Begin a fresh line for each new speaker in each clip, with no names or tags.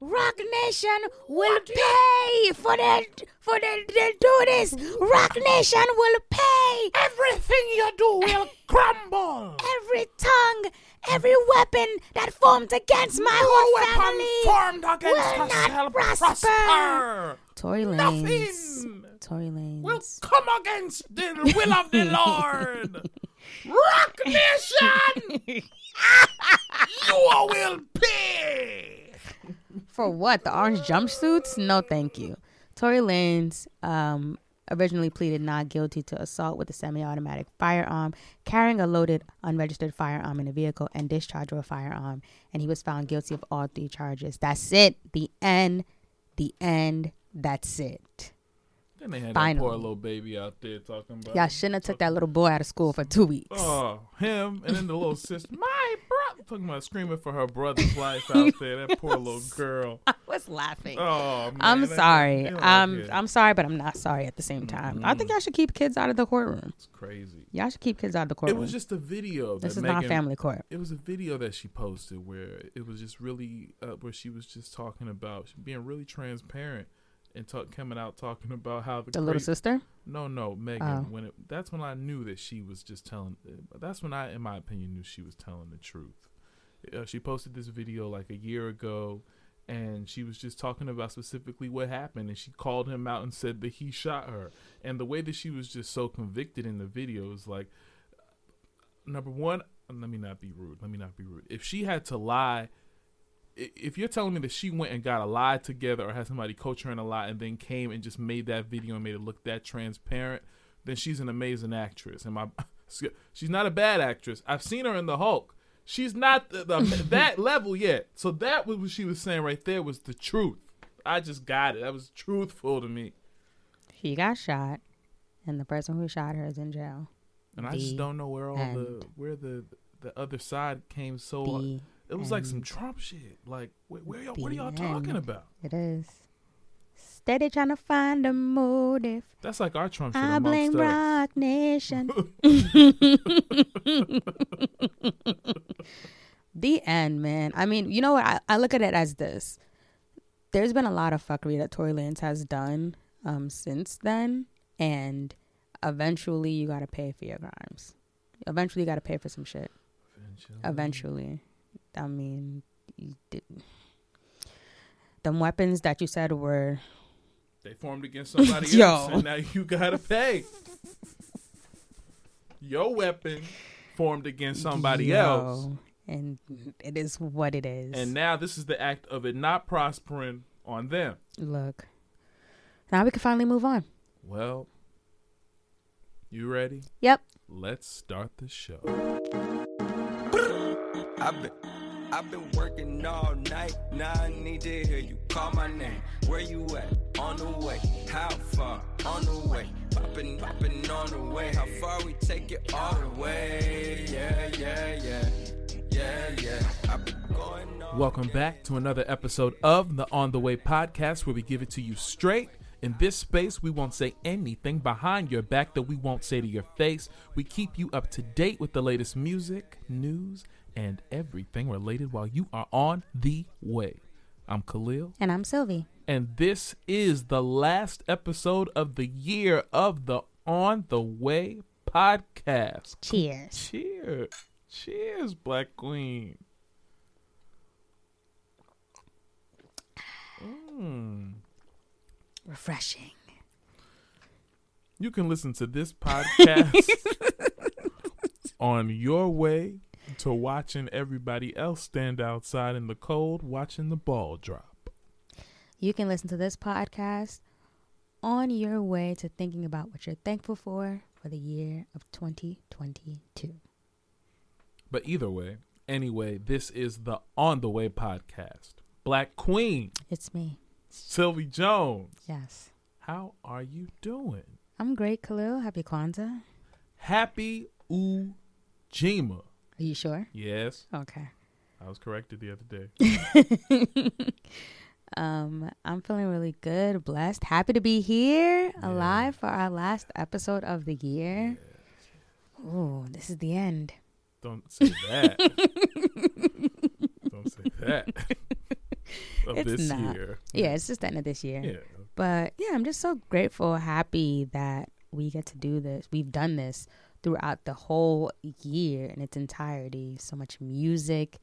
Roc Nation will pay for the for that to do this. Roc Nation will pay.
Everything you do will crumble.
Every tongue, every weapon that formed against my
No
whole
weapon
family
formed against
will
us
not prosper.
prosper.
Tory Lanez.
Nothing
Tory Lanez.
will come against the will of the Lord. Roc Nation, you will pay.
For what? The orange jumpsuits? No, thank you. Tory Lanez um, originally pleaded not guilty to assault with a semi-automatic firearm, carrying a loaded, unregistered firearm in a vehicle, and discharge of a firearm, and he was found guilty of all three charges. That's it. The end. The end. That's it.
Then they had
Finally.
that poor little baby out there talking about.
Y'all shouldn't have took that little boy out of school for two weeks.
Oh, him and then the little sister, my brother, talking about screaming for her brother's life out there. That poor little girl.
I was laughing.
Oh man,
I'm sorry. I'm. I'm sorry, but I'm not sorry at the same time. I think y'all should keep kids out of the courtroom.
It's crazy.
Y'all should keep kids out of the courtroom.
It was just a video.
this
that
is not family court.
It was a video that she posted where it was just really uh, where she was just talking about being really transparent and talk, coming out talking about how the,
The little sister.
No, no, Megan.
Oh.
When it, that's when I knew that she was just telling. That's when I, in my opinion, knew she was telling the truth. Uh, she posted this video like a year ago, and she was just talking about specifically what happened, and she called him out and said that he shot her. And the way that she was just so convicted in the video is like, number one, let me not be rude. Let me not be rude. If she had to lie if you're telling me that she went and got a lie together or had somebody coach her in a lie and then came and just made that video and made it look that transparent, then she's an amazing actress. And my, she's not a bad actress. I've seen her in The Hulk. She's not the, the, that level yet. So that was what she was saying right there was the truth. I just got it. That was truthful to me.
She got shot, and the person who shot her is in jail.
And I just don't know where all the where the the other side came so.
The
it was like some. Trump shit. Like where, where y'all, what are y'all talking about?
It is. Steady trying to find a motive.
That's like our Trump shit
I blame
us.
Roc Nation. the end, man. I mean, you know what? I, I look at it as this. There's been a lot of fuckery that Tory Lanez has done um, since then, and eventually you got to pay for your crimes. Eventually you got to pay for some shit. Eventually. I mean, you did. Them weapons that you said were
They formed against somebody
Yo.
else, and now you gotta pay. Your weapon formed against somebody
Yo,
else,
and it is what it is.
and now this is the act of it not prospering on them.
Look, now we can finally move on.
Well, you ready?
Yep.
Let's start the show.
I've been, working all night. Now I need to hear you call my name. Where you at? On the way. How far? On the way. Popping, popping on the way. How far we take it all the way? Yeah, yeah, yeah. Yeah, yeah. I've been going on.
Welcome back to another episode of the On the Way podcast, where we give it to you straight. In this space, we won't say anything behind your back that we won't say to your face. We keep you up to date with the latest music, news, and everything related while you are on the way. I'm Khalil,
And I'm Sylvie.
and this is the last episode of the year of the On the Way podcast.
Cheers.
Cheers. Cheers, Black Queen. Mm.
Refreshing.
You can listen to this podcast on your way to watching everybody else stand outside in the cold watching the ball drop.
You can listen to this podcast on your way to thinking about what you're thankful for for the year of 2022.
But either way, anyway, this is the On the Way podcast. Black Queen,
It's me.
Sylvie Jones.
Yes.
How are you doing?
I'm great, Khalil. Happy Kwanzaa.
Happy Ujima.
Are you sure?
Yes,
Okay.
I was corrected the other day.
um, I'm feeling really good, blessed, happy to be here,
Yeah.
alive for our last episode of the year. Ooh, this is the end.
Don't say that. Don't say that. of
It's
this
not.
year.
Yeah, it's just the end of this year.
Yeah.
But yeah, I'm just so grateful, happy that we get to do this. We've done this throughout the whole year in its entirety. So much music,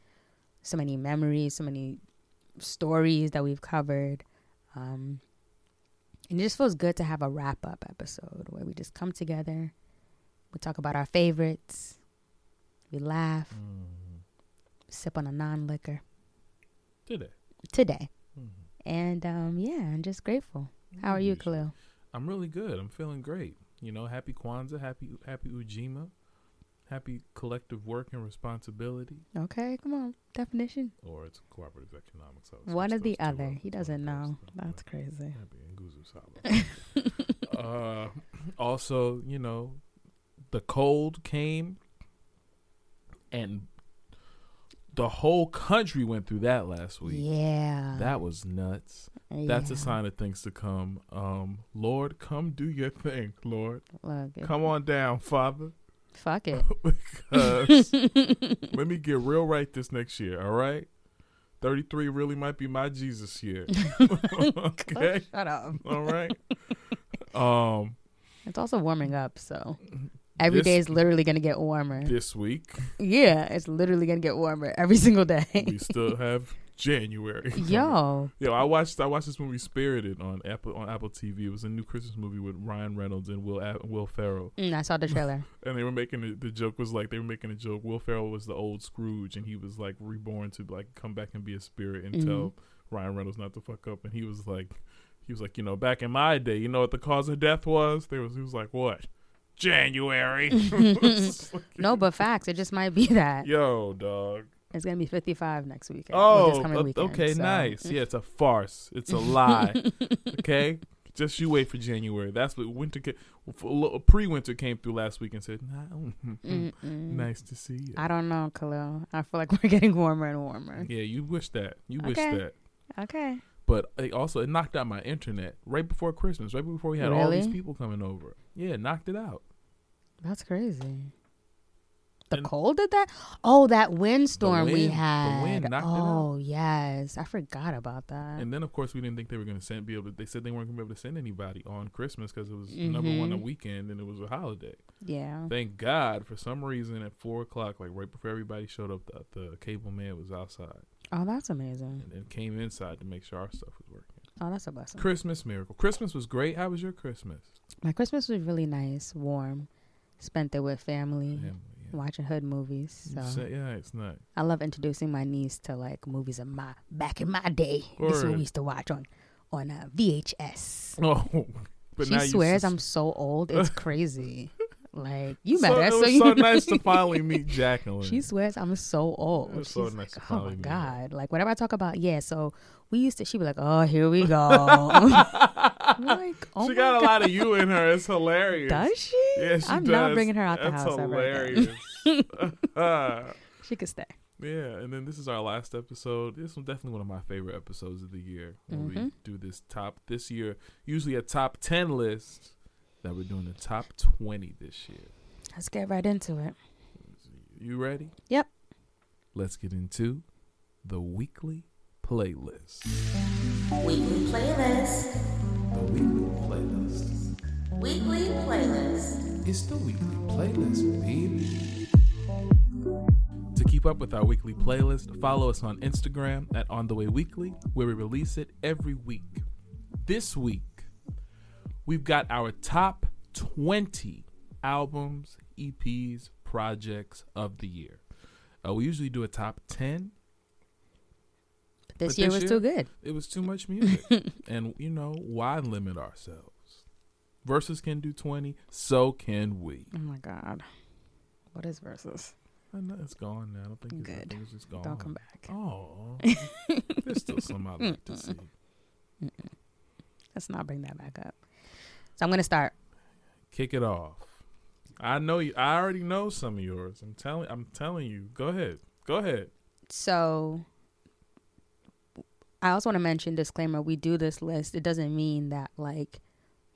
so many memories, so many stories that we've covered. Um, and it just feels good to have a wrap up episode where we just come together, we talk about our favorites, we laugh,
Mhm.
sip on a non liquor
Today.
today.
Mhm.
And um, yeah, I'm just grateful. How are you. Khalil?
I'm really good. I'm feeling great. You know, happy Kwanzaa, happy happy Ujima, happy collective work and responsibility,
Okay, come on. Definition.
or it's cooperative economics.
One or the other. He doesn't know. That's crazy.
Happy Nguzu uh, also, you know, the cold came, and the whole country went through that last week.
Yeah.
That was nuts. That's a sign of things to come. Um, Lord, come do your thing, Lord. Come on down, Father.
fuck it.
because let me get real right this next year, all right? 33 really might be my Jesus year. okay?
Shut up.
All right. Um
It's also warming up, so every
This-
day is literally gonna get warmer.
this week
yeah, it's literally gonna get warmer every single day.
we still have January.
Yo,
Yo, I watched I watched this movie Spirited on Apple on Apple TV. It was a new Christmas movie with Ryan Reynolds and Will Will Ferrell.
mm, I saw the trailer.
And they were making the, the joke was like they were making a joke. Will Ferrell was the old Scrooge, and he was like reborn to like come back and be a spirit and
Mhm.
tell Ryan Reynolds not to fuck up. And he was like, he was like, you know, back in my day, you know what the cause of death was? There was he was like, what? January.
No, but facts. It just might be that
Yo, dog.
It's gonna be 55 next weekend.
Oh,
this coming
o-
weekend,
okay,
so-
nice. Yeah, it's a farce. It's a lie. okay, just you wait for January. That's what winter. Ca- Pre winter came through last week and said, nah, "Nice to see you."
I don't know, Khalil. I feel like we're getting warmer and warmer.
Yeah, you wish that. You wish
Okay.
that.
Okay.
But it also, it knocked out my internet right before Christmas, right before we had all these people coming over. Yeah, knocked it out.
That's crazy. The
And-
cold did that? Oh, that windstorm we
wind- the
had.
wind knocked it
oh, yes. I forgot about that.
And then, of course, we didn't think they were going to send be able. To, they said they weren't going to be able to send anybody on Christmas because it was number one a
Mhm.
weekend and it was a holiday.
yeah.
Thank God, for some reason, at four o'clock, like right before everybody showed up, the, the cable man was outside
Oh, that's amazing.
and then came inside to make sure our stuff was working.
Oh, that's a blessing.
Christmas miracle. Christmas was great. How was your Christmas?
My Christmas was really nice, warm. Spent it with family,
Family.
Watching hood movies. So
say- yeah, it's not.
I love introducing my niece to like movies of my back in my day. This is what we used to watch on on uh, VHS.
Oh,
she swears I'm so old. It's crazy. Like you met
so,
her,
It
so
was
you
so nice to finally meet Jacqueline.
She swears I'm so old.
It was
She's
so
like,
nice to
oh my god! Like whenever I talk about yeah, so we used to. She'd be like, oh, here we go. Like, oh
she got a lot of you in her. It's hilarious.
Does she?
Yeah, she
I'm
does.
not bringing her out the
That's
house ever
hilarious.
She could stay.
yeah, and then this is our last episode. This was definitely one of my favorite episodes of the year. When we
Mhm.
do this top this year, usually a top ten list. That we're doing the top twenty this year.
Let's get right into it.
You ready?
Yep.
Let's get into the weekly playlist.
Weekly playlist.
The weekly playlist.
Weekly playlist.
It's the weekly playlist, baby. To keep up with our weekly playlist, follow us on Instagram at On The Way Weekly, where we release it every week. This week, we've got our top 20 albums, EPs, projects of the year. Uh, we usually do a top 10.
This
But
year
this
was
year-
too good.
It was too much music. and, you know, why limit ourselves? Versus can do 20, so can we.
Oh my god. What is versus?
I know it's gone now. I don't think
Good.
it's just gone.
Don't come back.
Oh, there's still some I'd like to see.
Let's not bring that back up. So I'm gonna start.
Kick it off. I know you. I already know some of yours. I'm telling. I'm telling you. Go ahead. Go ahead.
So I also want to mention disclaimer: we do this list. It doesn't mean that like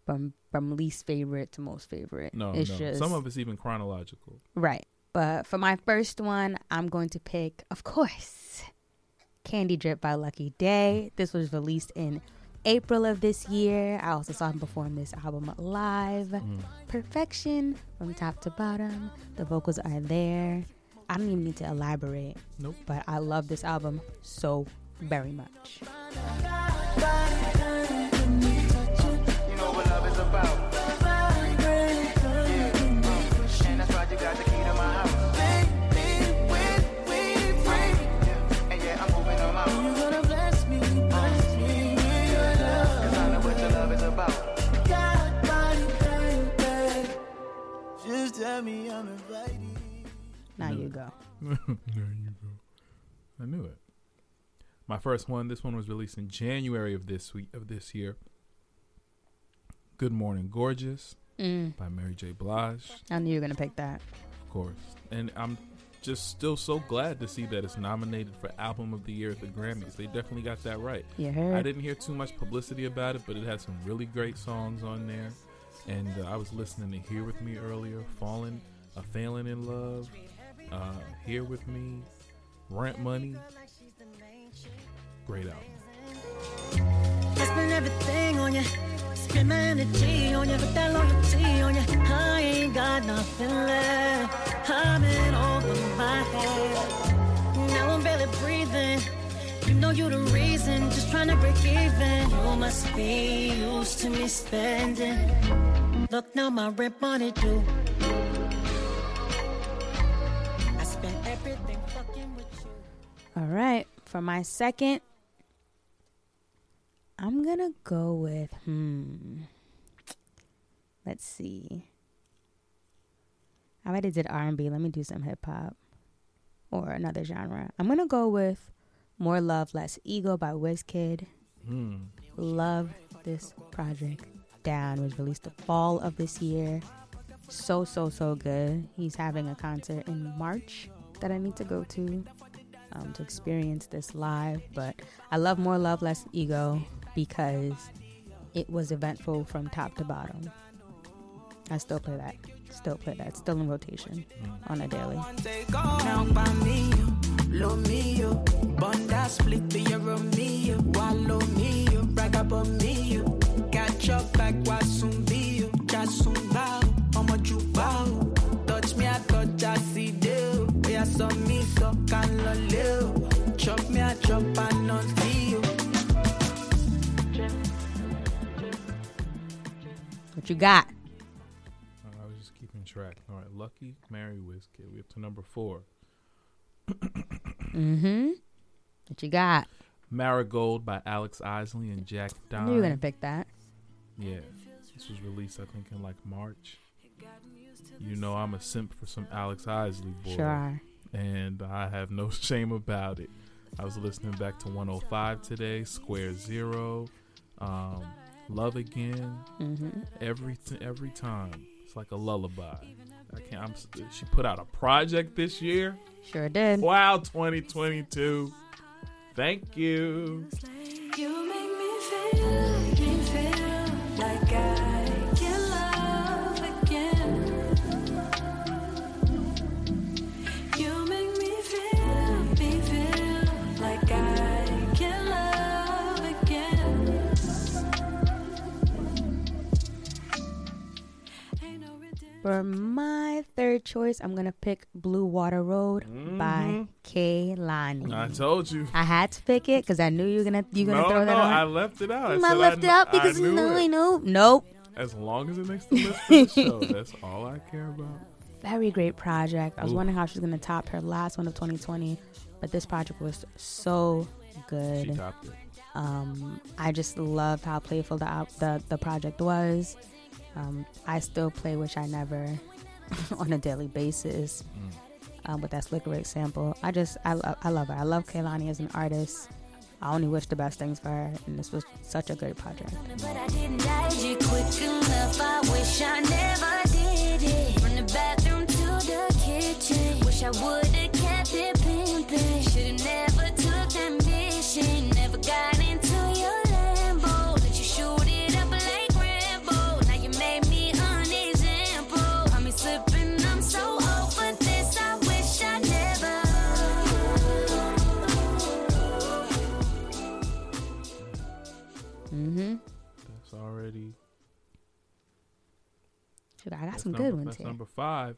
from from least favorite to most favorite.
No,
it's
no.
just
Some of it's even chronological.
right. But for my first one, I'm going to pick, of course, "Candydrip" by Lucky Daye. This was released in April of this year. I also saw him perform this album live.
Mm.
Perfection from top to bottom. The vocals are there. I don't even need to elaborate.
Nope.
But I love this album so very much.
Tell me I'm invited.
Now
No.
you go.
there you go. I knew it. My first one. This one was released in January of this week of this year. Good Morning Gorgeous
Mm,
by Mary J. Blige,
I knew you were gonna pick that.
of course. And I'm just still so glad to see that it's nominated for Album of the Year at the Grammys. They definitely got that right.
You heard?
I didn't hear too much publicity about it, but it had some really great songs on there. And uh, I was listening to Here With Me earlier, Falling, uh, Failing in Love, uh, Here With Me, Rent Money. Great album.
Everything on. Spend my energy on you, that loyalty on you. I ain't got nothing left. I'm in over my head. Now I'm barely breathing. Know you the reason, just trying to break even. You must be used to me spending. Look now, my rent money due. I spent everything fucking with you.
All right. For my second, I'm gonna go with hmm. Let's see. I already did R and B. Let me do some hip hop or another genre. I'm gonna go with "More Love, Less Ego" by Wizkid.
Hmm.
Love this project. Down was released the fall of this year. So so so good. He's having a concert in March that I need to go to um, to experience this live. But I love more love less ego because it was eventful from top to bottom. I still play that. Still play that. Still in rotation on a daily.
Now pa mío, lo mío. Bonda split to your Romeo. Wallow mío, braga por mío. Catch up back wa zumbio. Ya zumbao, ọmọ jubao. Touch me, I touch, I see deal. Be a so me, so can lo leo. Chop me, I chop, I not feel.
What you got?
I was just keeping track. All right. Lucky Mary Wizkid. We up to number four.
Mm-hmm. What you got?
Marigold by Alex Isley and Jack
Dine. you were gonna pick that.
Yeah. This was released, I think, in like March. You know, I'm a simp for some Alex Isley, boy.
Sure
and I have no shame about it. I was listening back to 105 today, Square Zero, um, Love Again.
Mm-hmm.
Every t- every time, it's like a lullaby. I can't. I'm. She put out a project this year.
Sure did.
Wow, 2022. Thank you.
You
For my third choice, I'm gonna pick "Blue Water Road" by Kehlani.
I told you.
I had to pick it because I knew you were gonna you gonna
no,
throw
no,
that
I left it out. I,
I, left
I,
it out
I
because
knew
no. I know. Nope.
As long as it makes the list for the show, that's all I care about.
Very great project. I was
Oof.
wondering how she's gonna top her last one of 2020, but this project was so good.
She topped it.
Um, I just loved how playful the the the project was. Um, I still play "Wish I Never" on a daily basis. um, with that Slick Rick sample. I just I love I love her. I love Kehlani as an artist. I only wish the best things for her, and this was such a great project.
But I didn't dodge it quick enough. I wish I never did it. From the bathroom to the kitchen. Wish I would've kept it pimping. Should've never took that mission. Never got into I
got
that's
some
number,
good ones here.
number five.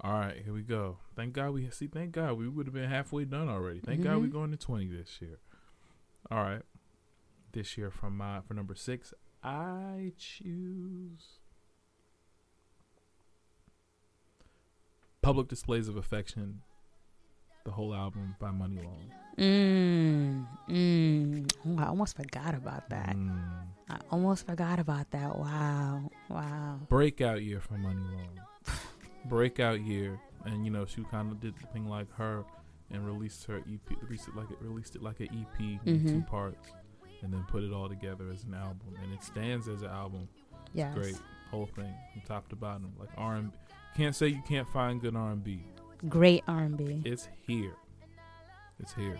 All right, here we go. Thank God we see. Thank God we would have been halfway done already. Thank God we're
mm-hmm.
going to twenty this year. All right, this year from my for number six, I choose Public Displays of Affection, the whole album by Muni Long.
Mm, mm. Oh, I almost forgot about that.
Mm.
I almost forgot about that. Wow, wow.
breakout year for Muni Long. breakout year, and you know she kind of did the thing like her, and released her EP, released it like it released it like an EP in two parts, and then put it all together as an album, and it stands as an album.
Yes.
Great whole thing from top to bottom, like R and Can't say you can't find good R and B.
Great R&B.
It's here. It's here.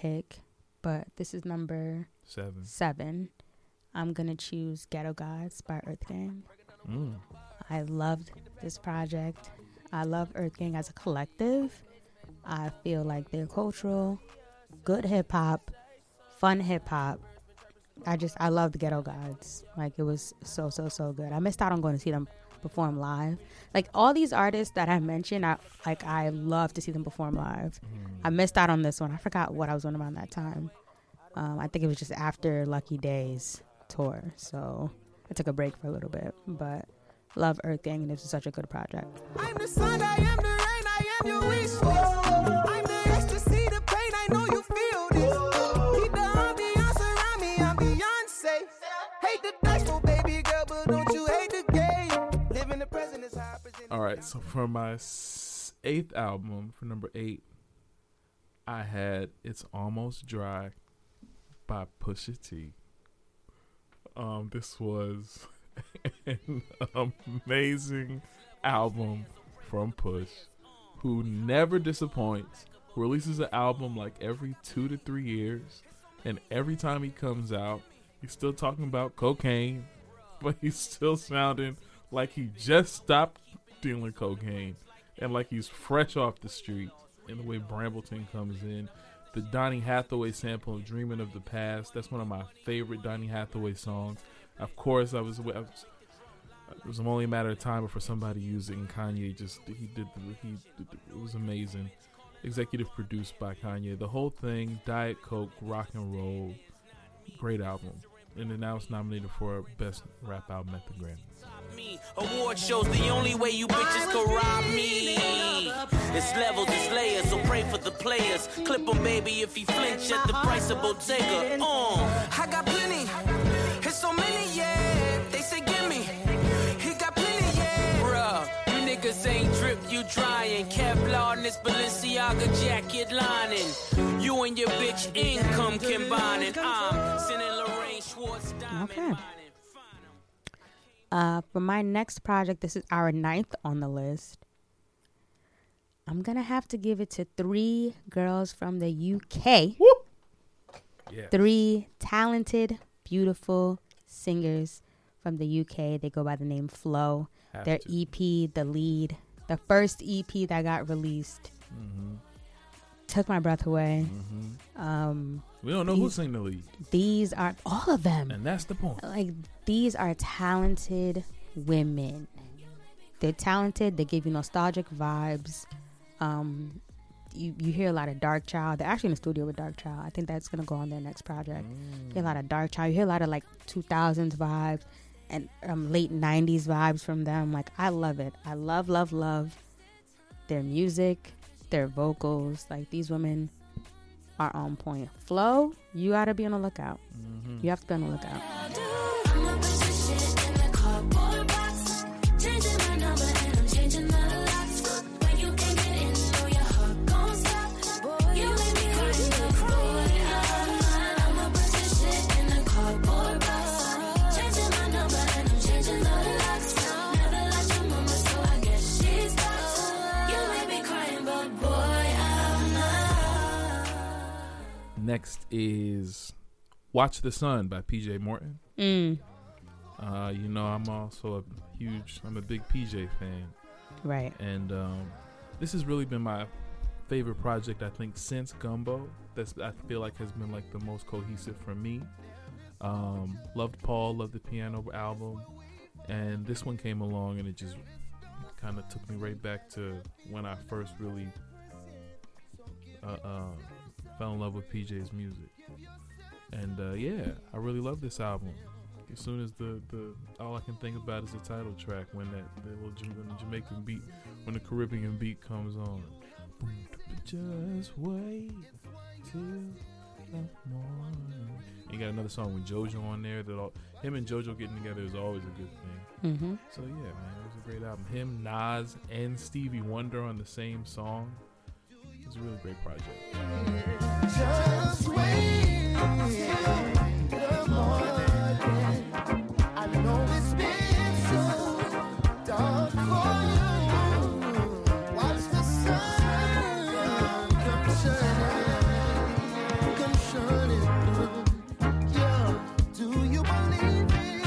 Pick, but this is number
Seven.
seven, I'm gonna choose "Ghetto Gods" by EarthGang.
Mm.
I loved this project. I love EarthGang as a collective. I feel like they're cultural, good hip hop, fun hip hop. I just I love the Ghetto Gods. Like it was so so so good. I missed out on going to see them perform live. Like all these artists that I mentioned, I like I love to see them perform live. I missed out on this one. I forgot what I was doing around that time. Um, I think it was just after Lucky Daye's tour, so I took a break for a little bit. But love EarthGang, and this is such a good project.
All right, so for my eighth album, for number eight, I had "It's Almost Dry" by Pusha T. Um, this was an amazing album from Push, who never disappoints. Who releases an album like every two to three years, and every time he comes out, he's still talking about cocaine, but he's still sounding like he just stopped dealing cocaine and like he's fresh off the street. And the way Brambleton comes in, the Donny Hathaway sample of "Dreaming of the Past." That's one of my favorite Donny Hathaway songs. Of course, I was, I was it was only a matter of time before somebody used it, and Kanye just he did the, he it was amazing. Executive produced by Kanye. The whole thing, Diet Coke, rock and roll, great album. And then now it's nominated for best rap album at the Grammy.
Me. Award shows the only way you bitches can rob me. It's levels, it's layers, so pray for the players. Clip 'em, baby, if he flinch at the price of Bottega. Uh.
I got plenty. It's so many, yeah. They say gimme. He got plenty, yeah.
Bruh, you niggas ain't drip, you drying. Kevlar in this Balenciaga jacket lining. You and your bitch income combining. I'm sending Lorraine Schwartz diamond
Okay.
Mining.
Uh, for my next project, this is our ninth on the list. I'm gonna have to give it to three girls from the UK.
Yeah.
Three talented, beautiful singers from the UK. They go by the name Flo.
Have
Their
to.
EP, the lead, the first EP that got released,
Mm-hmm.
took my breath away.
Mm-hmm.
Um,
We don't know who
These-
sing the lead,
these are all of them.
and that's the point.
like these are talented women. They're talented. They give you nostalgic vibes. Um, you, you hear a lot of Darkchild. They're actually in the studio with Darkchild. I think that's gonna go on their next project. You hear a lot of Darkchild. You hear a lot of like 2000s vibes and um, late 90s vibes from them. Like I love it. I love, love, love their music, their vocals. Like these women are on point. Flo, you gotta be on the lookout. Mm-hmm. You have to be on the lookout.
Is Watch the Sun by PJ Morton.
Mm,
Uh, you know, I'm also a huge, I'm a big PJ fan.
right.
And um, this has really been my favorite project, I think, since Gumbo. That's I feel like has been like the most cohesive for me. Um, loved Paul, loved the piano album, and this one came along and it just kind of took me right back to when I first really uh, uh, fell in love with PJ's music. And uh, yeah, I really love this album. As soon as the, the all I can think about is the title track when that the little when the Jamaican beat when the Caribbean beat comes on. Just wait till the morning. You got another song with JoJo on there that all him and JoJo getting together is always a good thing.
Mm-hmm.
So yeah, man, it was a great album. Him, Nas, and Stevie Wonder on the same song. It's a really great project.
Just wait till the morning. I know it's been so dark for you. Watch the sun come shining, come shining through. Yeah, do you believe it?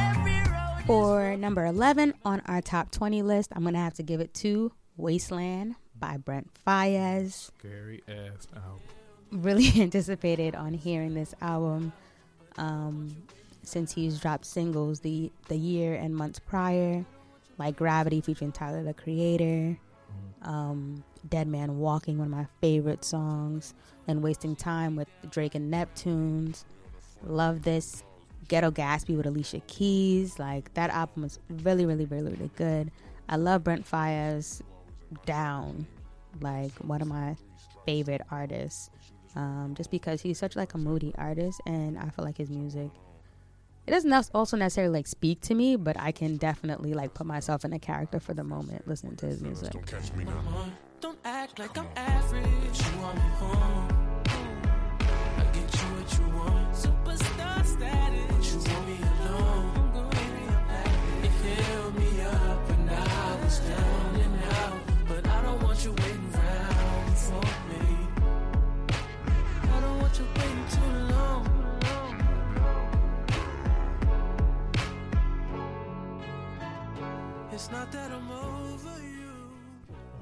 Every road
For number 11 on our top 20 list, I'm going to have to give it to Wasteland by Brent Faiyaz.
Scary ass album.
Really anticipated on hearing this album um, since he's dropped singles the, the year and months prior, like Gravity featuring Tyler the Creator, um, Dead Man Walking, one of my favorite songs, and Wasting Time with Drake and Neptunes. Love this. Ghetto Gatsby with Alicia Keys. Like that album was really, really, really, really good. I love Brent Faiyaz down. Like one of my favorite artists. Um, just because he's such like a moody artist and I feel like his music it doesn't also necessarily like speak to me, but I can definitely like put myself in a character for the moment listening to his music.
Don't act like I'm average. You want me home. I It's not that I'm over you.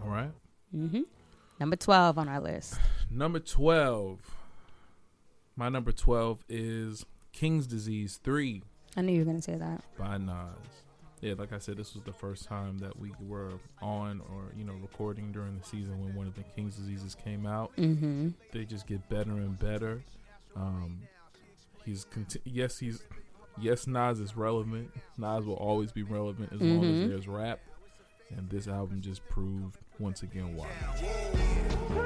All right.
Mm-hmm. Number 12 on our list.
Number 12. My number 12 is King's Disease 3
I knew you were going to say that.
by Nas. Yeah, like I said, this was the first time that we were on or, you know, recording during the season when one of the King's Diseases came out.
Mm-hmm.
They just get better and better. Um, he's, conti- yes, he's, yes, Nas is relevant. Nas will always be relevant as long
Mhm.
as there's rap. And this album just proved once again why.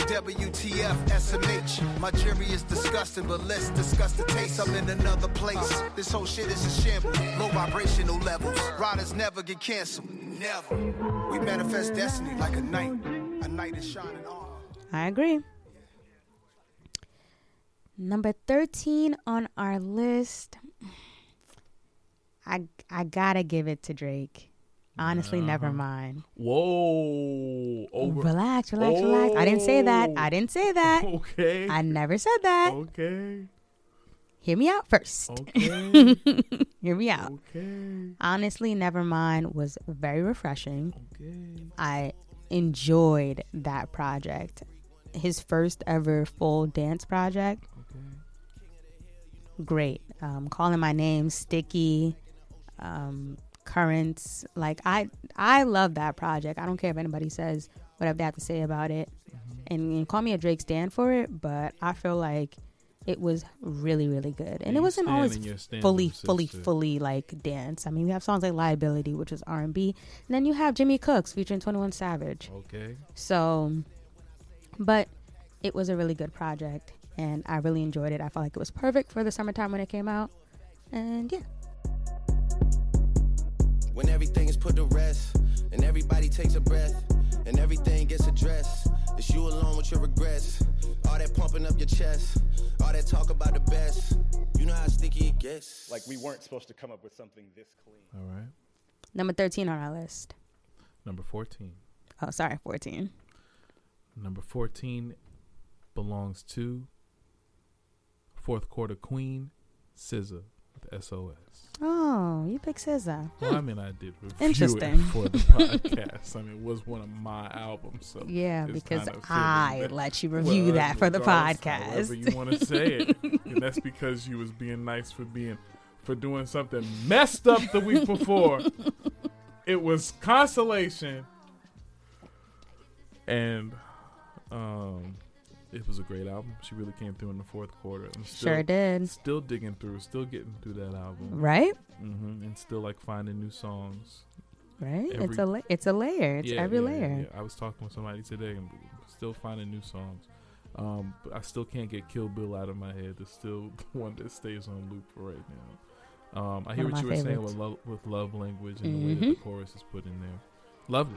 WTF SMH. My jury is disgusting, but let's discuss the taste. I'm in another place. This whole shit is a shambles. Low vibrational levels. Riders never get canceled. Never. We manifest destiny like a night. A night is shining on.
I agree. Number 13 on our list. I I gotta give it to Drake. Honestly, never
Uh-huh.
mind.
Whoa. Over.
Relax, relax, relax. I didn't say that. I didn't say that.
Okay.
I never said that.
Okay.
Hear me out first.
Okay.
Hear me out.
Okay.
Honestly, never mind was very refreshing.
Okay.
I enjoyed that project. His first ever full dance project. Okay. Great. Um, calling my name, sticky, um, currents. Like I, I love that project. I don't care if anybody says whatever they have to say about it,
Mm-hmm.
and, and call me a Drake stand for it. But I feel like it was really, really good, and
you
it wasn't always
in your stand
fully, fully,
sister.
fully like dance. I mean, we have songs like Liability, which is R and B, and then you have Jimmy Cooks featuring Twenty One Savage.
Okay.
So, but it was a really good project, and I really enjoyed it. I felt like it was perfect for the summertime when it came out, and yeah.
When everything is put to rest, and everybody takes a breath, and everything gets addressed. It's you alone with your regrets. All that pumping up your chest, all that talk about the best. You know how sticky it gets.
Like we weren't supposed to come up with something this clean.
All right.
Number thirteen on our list.
Number 14.
Oh, sorry, fourteen.
Number 14 belongs to fourth quarter queen, SZA with SOS.
Oh, you picked SZA.
Well, I mean, I did review
Interesting.
it for the podcast. I mean, it was one of my albums, so
Yeah, because I let you review that for the podcast.
You want to say it, and that's because you was being nice for being for doing something messed up the week before. it was consolation, and um, it was a great album. She really came through in the fourth quarter. I'm still,
Sure did.
Still digging through, still getting through that album,
Right?
Mm-hmm. And still like finding new songs.
Right? it's a la- it's a layer. It's
Yeah,
every
yeah,
layer.
yeah. I was talking with somebody today and still finding new songs. Um, but I still can't get Kill Bill out of my head. It's still the one that stays on loop for right now. Um, I hear what you were saying with love, with love language and the way that the
Mhm.
chorus is put in there. Love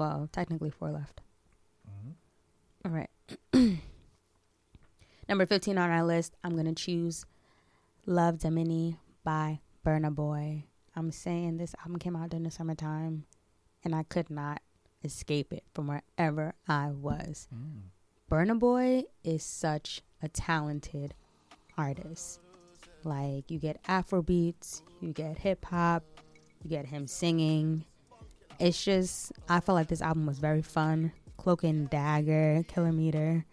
Well, technically four left. Mm-hmm. All right. Number 15 on our list, I'm going to choose Love Damini by Burna Boy. I'm saying this album came out during the summertime, and I could not escape it from wherever I was. Mm. Burna Boy is such a talented artist. Like, you get Afro beats, you get hip hop, you get him singing. It's just, I felt like this album was very fun. Cloak and Dagger, Kilometer,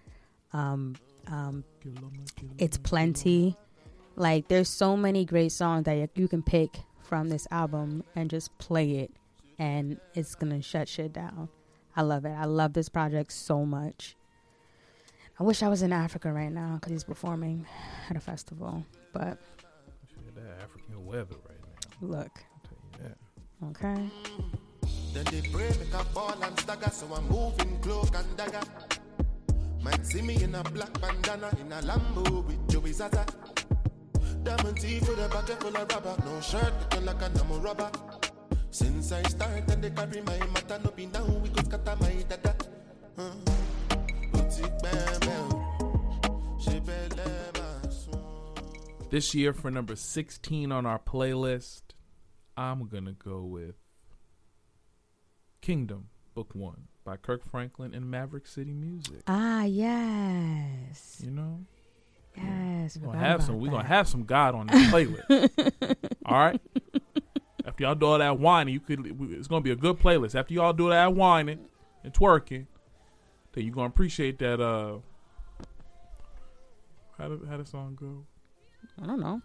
um, um, It's Plenty. Like, there's so many great songs that you- you can pick from this album and just play it, and it's gonna shut shit down. I love it. I love this project so much. I wish I was in Africa right now because he's performing at a festival. But
African weather right now.
look,
I'll tell you that.
okay.
Then they pray, make a fall and stagger, so I'm moving cloak and dagger. Might see me in a black bandana, in a Lambo with Joey Zaza. Diamond teeth with a bucket full of rubber, no shirt, looking like a namo rubber. Since I start and they carry my matter, no be now, we go scatter my dada. Uh.
This year for number 16 on our playlist, I'm to go with Kingdom, Book One by Kirk Franklin and Maverick City Music.
Ah, yes.
You know?
Yes.
We're gonna have some. We're gonna have some God on this playlist. all right. After y'all do all that whining, you could. It's gonna be a good playlist. After y'all do all that whining and twerking, then you're gonna appreciate that. Uh, how did how the song go?
I don't know.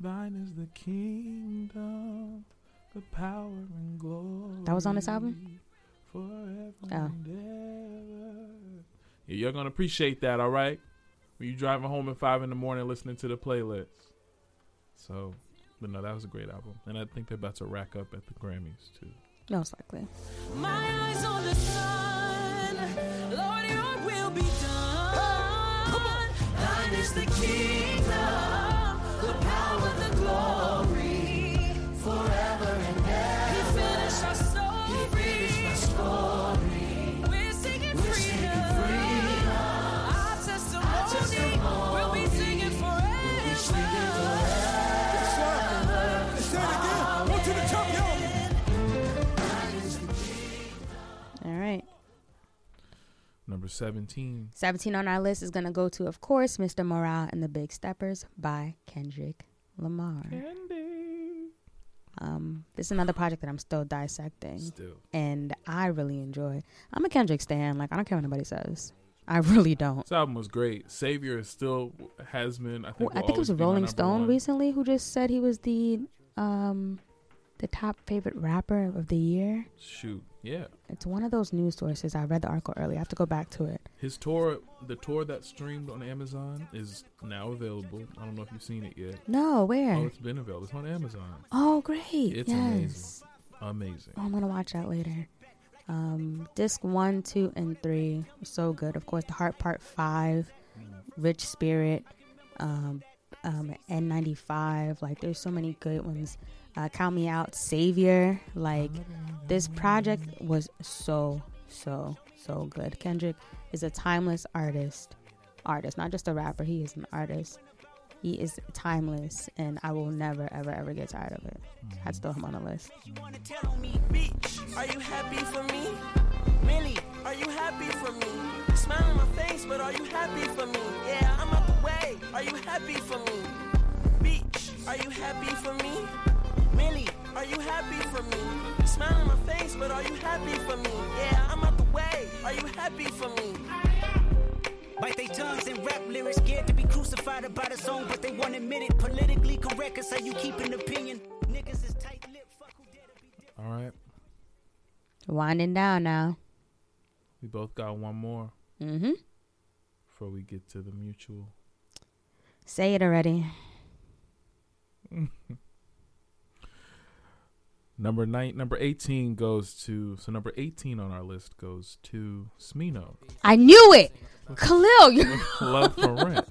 Thine is the kingdom, the power and glory.
That was on this album?
Forever
Oh.
and ever. Yeah, you're gonna appreciate that, all right? When you driving home at five in the morning listening to the playlist. So, but no, that was a great album, and I think they're about to rack up at the Grammys too.
Most likely.
My eyes on the sun. Lord,
Number Number 17.
17 on our list is going to go to, of course, Mr. Morale and the Big Steppers by Kendrick Lamar. Um, this is another project that I'm still dissecting.
Still.
And I really enjoy. I'm a Kendrick stan. Like, I don't care what anybody says. I really don't.
This album was great. Savior is still has been. I think.
Well, I think it was
always be my
Rolling Stone
one.
recently who just said he was the um the top favorite rapper of the year.
Shoot, yeah.
It's one of those news sources. I read the article earlier. I have to go back to it.
His tour, the tour that streamed on Amazon, is now available. I don't know if you've seen it yet.
No, where?
Oh, it's been available. It's on Amazon.
Oh, great.
It's
yes.
amazing. Amazing.
Oh, I'm gonna watch that later. Um, disc one, two, and three so good. Of course, the Heart Part Five, Rich Spirit, um, um, N95. Like, there's so many good ones. Uh, Count Me Out, Savior. Like, this project was so, so, so good. Kendrick is a timeless artist. Artist, not just a rapper. He is an artist. He is timeless, and I will never, ever, ever get tired of it. I'd throw him on the list.
Millie, are you happy for me? Smile my face, but are you happy for me? Yeah, I'm the way. Are you happy for me? Are you happy for me? Millie, are you happy for me? You smile in my face, but are you happy for me? Yeah, I'm out the way. Are you happy for me?
Bite their tongues and rap lyrics, scared to be crucified about a song, but they won't admit it. Politically correct is how you keep an opinion. Niggas is tight lipped, fuck who dare to be
All right.
Winding down now.
We both got one more
Mm-hmm.
before we get to the mutual.
Say it already.
Number nine, number eighteen goes to so number eighteen on our list goes to Smino.
I knew it. Kahlil, you
Love for Rent.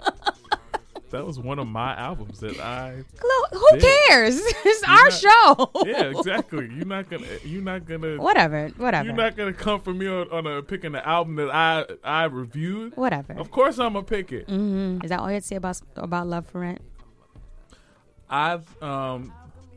That was one of my albums that I.
Kahlil, who
did.
cares? It's
You're
our
not-
show.
Yeah, exactly. You're not gonna. You're not gonna.
Whatever, whatever.
You're not gonna come for me on, on a picking the album that I I reviewed.
Whatever.
Of course, I'm gonna pick it.
hmm Is that all you had to say about about Love for Rent?
I've um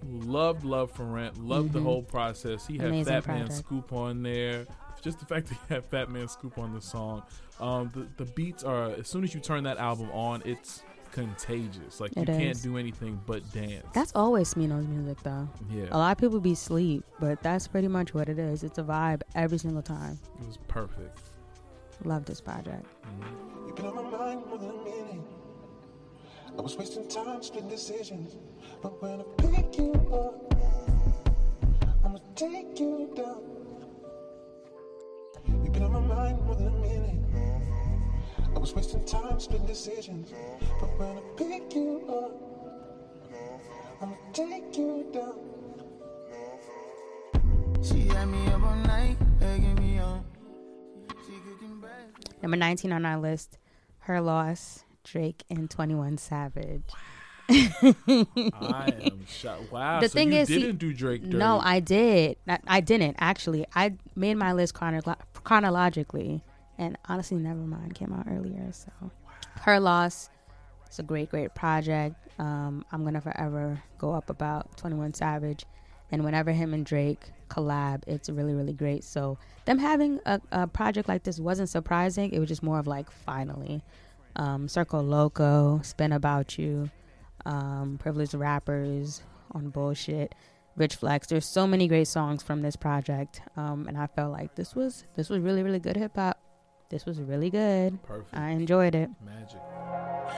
loved Love for Rent, loved the
Mhm.
whole process. He had
Amazing
Fat Man. Scoop on there. Just the fact that he had Fat Man Scoop on the song. Um, the the beats are as soon as you turn that album on, it's contagious. Like you
It
can't do anything but dance.
That's always Smino's music, though.
Yeah.
A lot of people be sleep, but that's pretty much what it is. It's a vibe every single time.
It was perfect.
Love this project.
You've I was wasting time, split decisions. But when I pick you up, I'ma take you down. You've been on my mind more than a minute. I was wasting time, decisions. But when I pick you up, I'ma take you down.
She had me up all night, me on.
Number 19 on our list, Her Loss, Drake and 21 Savage.
I am shocked. Wow.
The
so
thing is, he-
didn't do Drake dirty.
No, I did. I, I didn't actually. I made my list chronolo- chronologically, and honestly, Nevermind came out earlier. So, Her Loss, it's a great, great project. Um, I'm gonna forever go up about 21 Savage, and whenever him and Drake collab, it's really, really great. So, them having a, a project like this wasn't surprising. It was just more of like finally. Um, Circo Loco, Spin About You, um, Privileged Rappers on Bullshit, Rich Flex. There's so many great songs from this project, um, and I felt like this was this was really really good hip hop. This was really good.
Perfect.
I enjoyed it.
Magic.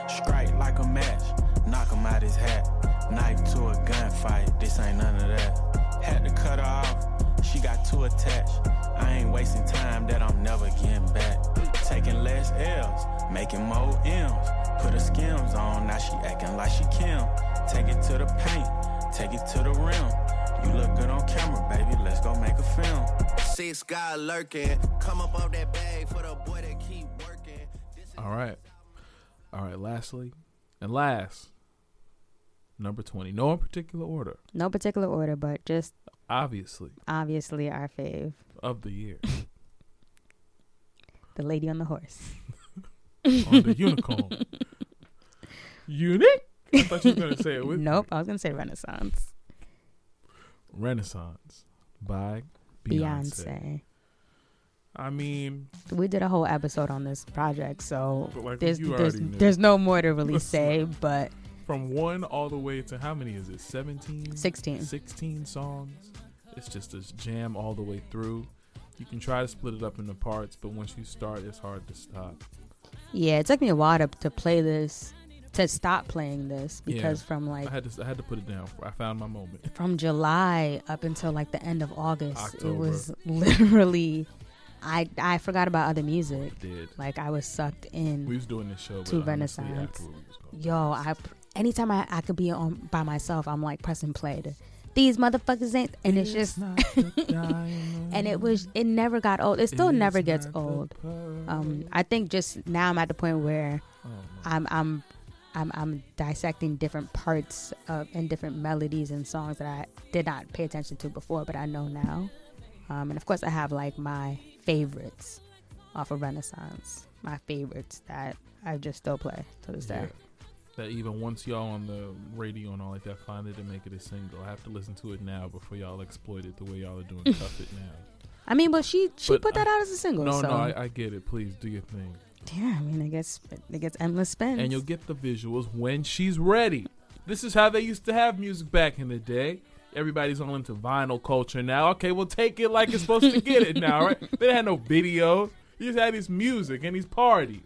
Strike like a match, knock him out his hat. Knife to a gunfight, this ain't none of that. Had to cut her off, she got too attached. I ain't wasting time that I'm never getting back. Taking less L's, making more M's. Put her skims on, now she acting like she Kim. Take it to the paint, take it to the rim. You look good on camera, baby, let's go make a film.
Six guy lurking. Come up off that bag for the boy that keep working.
All right. All right. Lastly, and last, number 20. No in particular order.
No particular order, but just
Obviously,
obviously our fave,
of the year.
the lady on the horse.
On the unicorn. Unique? I thought you were going to say it with me.
Nope, I was gonna say Renaissance.
Renaissance by Beyonce.
Beyonce.
I mean,
We did a whole episode on this project, so
like
there's there's, there's no more to really say. But
from one all the way to how many is it? 17?
16.
16 songs. It's just a jam all the way through. You can try to split it up into parts, but once you start, it's hard to stop.
Yeah, it took me a while to, to play this, to stop playing this
Yeah.
because from like
I had to I had to put it down. I found my moment.
from July up until like the end of August,
October.
it was literally. I I forgot about other music.
did.
Like I was sucked in.
We was doing this show,
to
honestly,
Renaissance.
afterward we was going
Yo, I anytime I, I could be on by myself, I'm like pressing play to these motherfuckers ain't, and it's just, and it was it never got old. It still
It's
never gets old. Um, I think just now I'm at the point where
Oh,
I'm I'm I'm I'm dissecting different parts of and different melodies and songs that I did not pay attention to before, but I know now. Um, and of course, I have like my favorites off of Renaissance, my favorites that I just still play to this day.
That even once y'all on the radio and all like that find it and make it a single, I have to listen to it now before y'all exploit it the way y'all are doing Cuff It now.
I mean, but she she
But
put that
I-
out as a single.
No,
so.
no, I, I get it. Please do your thing.
yeah, I mean, it gets it gets endless spins.
and you'll get the visuals when she's ready. This is how they used to have music back in the day. Everybody's all into vinyl culture now. Okay, well take it like it's supposed to get it now, right? They had no video. You just had this music and these parties.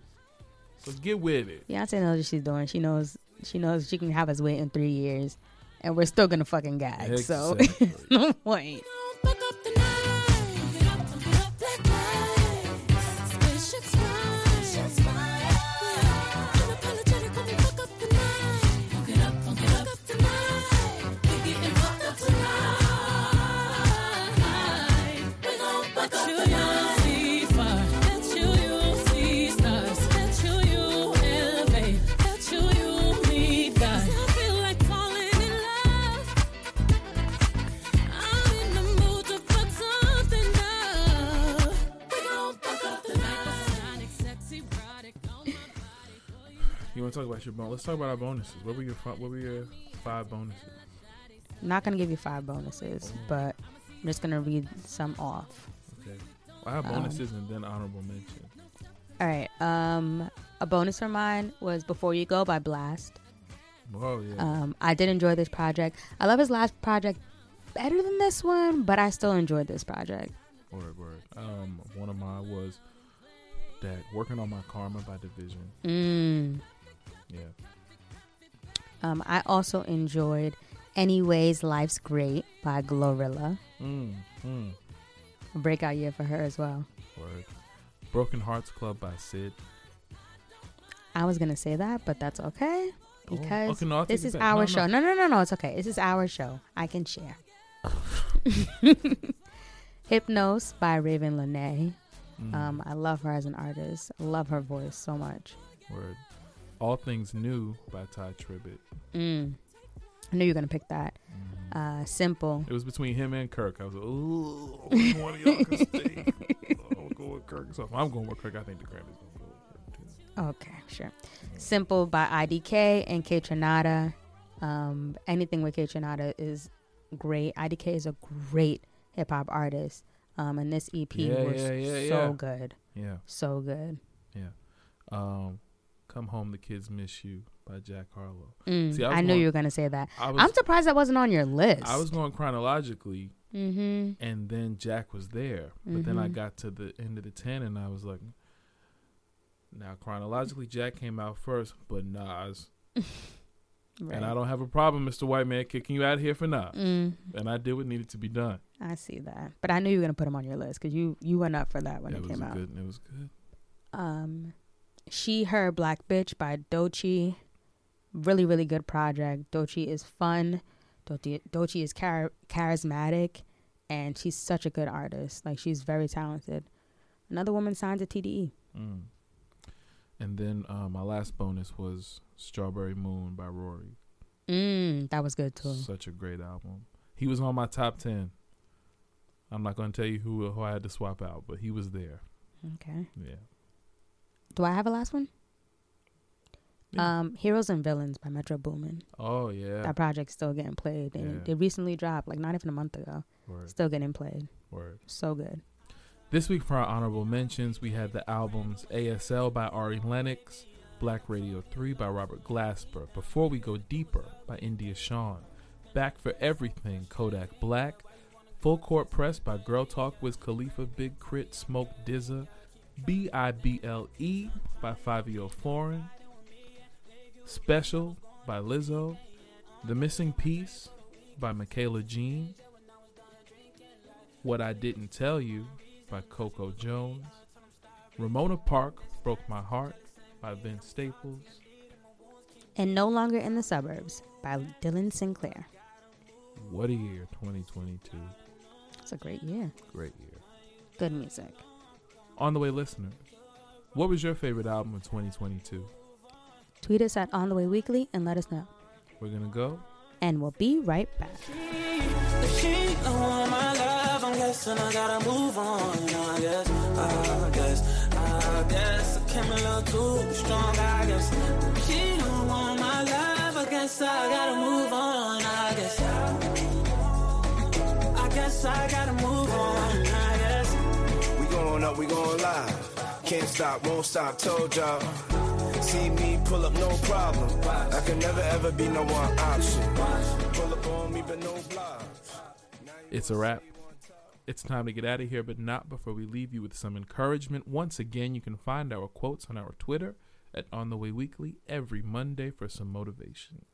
So get with it.
Beyonce knows what she's doing. She knows she knows she can have us wait in three years, and we're still gonna fucking gag. So
Exactly.
no point.
To talk about your bonus? Let's talk about our bonuses. What were your fi- what were your five bonuses?
Not gonna give you five bonuses, but I'm just gonna read some off.
Okay. I have
Um,
bonuses and then honorable mention.
All right. Um, a bonus for mine was "Before You Go" by Blxst.
Oh yeah.
Um, I did enjoy this project. I love his last project better than this one, but I still enjoyed this project.
Word, word. Um, one of mine was that working on my karma by DVSN.
Mm.
Yeah.
Um, I also enjoyed "Anyways, Life's Great" by Glorilla.
Mm, mm.
A breakout year for her as well.
Word. Broken Hearts Club by Syd.
I was gonna say that, but that's okay
Oh,
because
okay, no,
this is our
No, no.
show. No, no, no, no. It's okay. This is our show. I can share. Hypnos by Ravyn Lenae.
Mm.
Um, I love her as an artist. I love her voice so much.
Word. All Things New by Tye Tribbett.
Mm. I knew you were gonna pick that.
Mm-hmm.
Uh, simple.
It was between him and Kirk. I was like, ooh, which one of y'all can stay? I'll go with Kirk. So if I'm going with Kirk, I think the Grammys going to go with Kirk too.
Okay, sure. Simple by IDK and Kaytranada. Um, anything with Kaytranada is great. IDK is a great hip hop artist. Um, and this EP
Yeah,
was
yeah, yeah,
so good.
Yeah.
So good.
Yeah. Um, Come Home, the Kids Miss You by Jack Harlow.
Mm,
See, was
I knew
going-
you were gonna say that.
I
I'm surprised that wasn't on your list.
I was going chronologically,
Mm-hmm.
and then Jack was there. But then I
Mhm.
got to the end of the 10, and I was like, now chronologically, Jack came out first, but Nas.
Right.
And I don't have a problem, Mr. White Man, kicking you out here for Nas.
Mm.
And I did what needed to be done.
I see that, but I knew you were gonna put him on your list because you you went up for that when
it
it,
was
came out.
good. It was good.
Um, she her black bitch by Doechii, really really good project. Doechii is fun. Doechii Doechii is char- charismatic, and she's such a good artist. Like she's very talented. Another woman signed to TDE.
Mm. And then uh, my last bonus was Strawberry Moon by Rory.
Mm, that was good too.
Such a great album. He was on my top 10. I'm not going to tell you who, who I had to swap out, but he was there.
Okay.
Yeah.
Do I have a last one?
Yeah.
Um, Heroes and Villains by Metro Boomin.
Oh, yeah.
That project's still getting played, and
Yeah.
it recently dropped, like not even a month ago.
Word.
Still getting played.
Word.
So good.
This week for our honorable mentions, we had the albums ASL by Ari Lennox, Black Radio 3 by Robert Glasper, Before We Go Deeper by India Shawn, Back for Everything Kodak Black, Full Court Press by Girl Talk Wiz Khalifa Big K.R.I.T. Smoke DZA, B I B L E by Fivio Foreign, Special by Lizzo, The Missing Piece by Michaela Jean, What I Didn't Tell You by Coco Jones, Ramona Park Broke My Heart by Vince Staples,
And No Longer in the Suburbs by Dylan Sinclair.
What a Year 2022.
It's a great year.
Great year.
Good music.
On the way, listener, what was your favorite album of 2022?
Tweet us at On the Way Weekly and let us know.
We're gonna go.
And we'll be right back.
If she don't want my love, I'm I gotta move
up, we going live. Can't stop, won't stop, told y'all. See me pull up, no problem. I can never ever be no one option. Pull up on me, but no blocks.
It's a wrap. It's time to get out of here, but not before we leave you with some encouragement. Once again, you can find our quotes on our Twitter at On the Way Weekly every Monday for some motivation.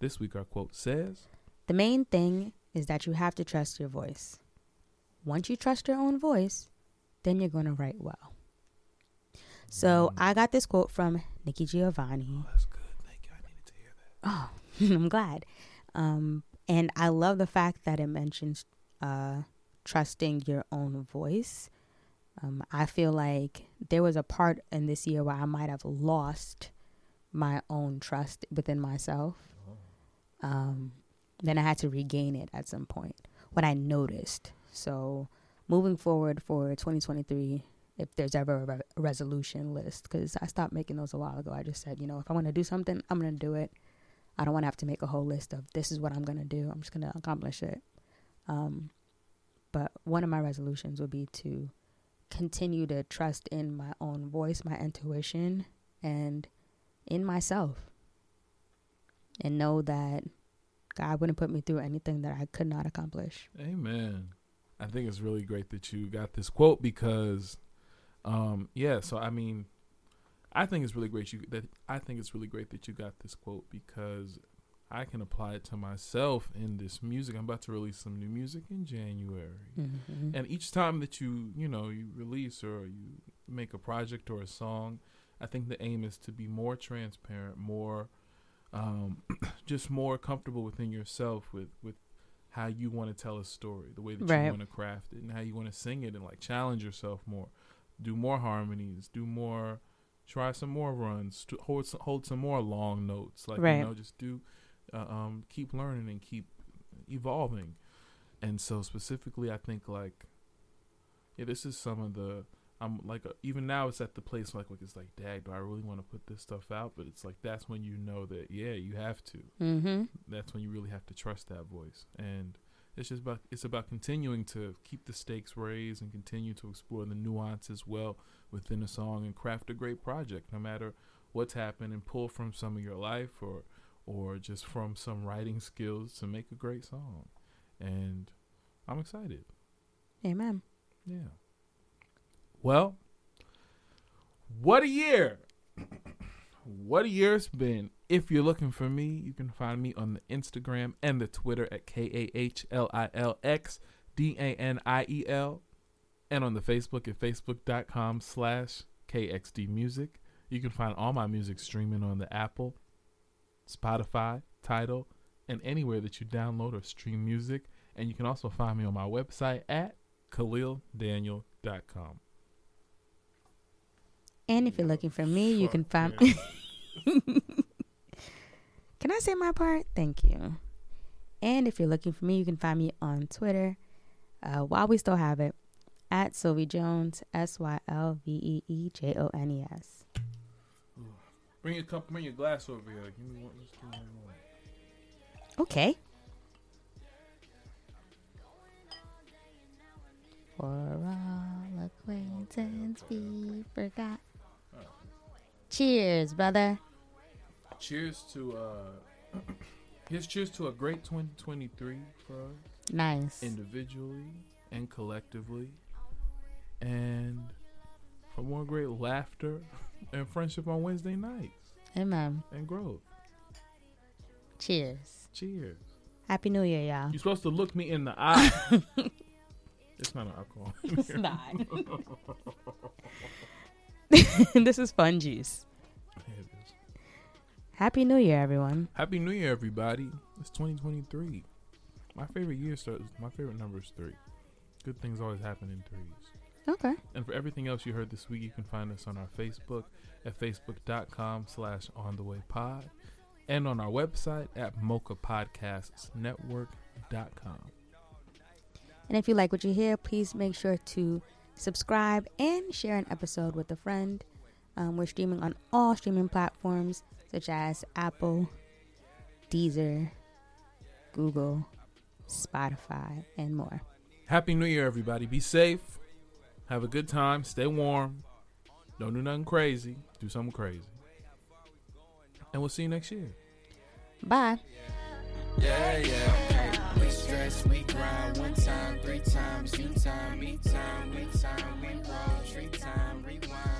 This week, our quote says
The main thing is that you have to trust your voice. Once you trust your own voice, then you're going to write well. So I got this quote from Nikki Giovanni. Oh, that's good. Thank you. I needed to hear that. Oh, I'm glad. Um, and I love the fact that it mentions uh, trusting your own voice. Um, I feel like there was a part in this year where I might have lost my own trust within myself. Um, then I had to regain it at some point. What I noticed. So moving forward for 2023, if there's ever a, re- resolution list, because I stopped making those a while ago. I just said, you know, if I want to do something, I'm going to do it. I don't want to have to make a whole list of this is what I'm going to do. I'm just going to accomplish it. Um, but one of my resolutions would be to continue to trust in my own voice, my intuition, and in myself. And know that God wouldn't put me through anything that I could not accomplish.
Amen. I think it's really great that you got this quote because, um, yeah. So I mean, I think it's really great you that I think it's really great that you got this quote because I can apply it to myself in this music. I'm about to release some new music in January,
Mhm.
and each time that you you know you release or you make a project or a song, I think the aim is to be more transparent, more um, just more comfortable within yourself with with how you want to tell a story, the way that
Right.
you want to craft it, and how you want to sing it, and like challenge yourself more, do more harmonies, do more, try some more runs, hold some, hold some more long notes, like
Right.
you know, just do, uh, um, keep learning and keep evolving, and so specifically, I think like, yeah, this is some of the. I'm like uh, even now it's at the place like like it's like dag do I really want to put this stuff out? But it's like that's when you know that yeah you have to.
Mhm.
that's when you really have to trust that voice. And it's just about it's about continuing to keep the stakes raised and continue to explore the nuance as well within a song and craft a great project no matter what's happened and pull from some of your life or or just from some writing skills to make a great song. And I'm excited.
Amen.
yeah well, what a year! what a year it's been. If you're looking for me, you can find me on the Instagram and the Twitter at K A H L I L X D A N I E L, and on the Facebook at facebook.com slash KXD Music. You can find all my music streaming on the Apple, Spotify, Tidal, and anywhere that you download or stream music. And you can also find me on my website at KahlilDaniel.com.
And if you're looking for me, you can find. me. can I say my part? Thank you. And if you're looking for me, you can find me on Twitter uh, while we still have it at Sylvee Jones, S Y L V E E J O N E S.
Bring your cup, bring your glass over here. Give me one. One more.
Okay. For all sentence we forgot. Cheers, brother.
Cheers to uh here's cheers to a great 2023 for us.
Nice.
Individually and collectively. And for more great laughter and friendship on Wednesday nights.
Amen.
And growth.
Cheers.
Cheers.
Happy New Year, y'all.
You're supposed to look me in the eye. it's not an alcohol.
It's not. this is fun juice. Happy New Year, everyone.
Happy New Year, everybody. It's 2023. My favorite year starts. My favorite number is three. Good things always happen in threes.
Okay.
And for everything else you heard this week, you can find us on our Facebook at facebook.com slash on the way pod and on our website at mochapodcastsnetwork.com.
And if you like what you hear, please make sure to subscribe and share an episode with a friend. Um, we're streaming on all streaming platforms such as Apple, Deezer, Google, Spotify, and more.
Happy New Year, everybody. Be safe. Have a good time. Stay warm. Don't do nothing crazy. Do something crazy. And we'll see you next year.
Bye.
Yeah, yeah stress, we grind. One time, three times, you time, me time, we time, we roll. Three time, rewind.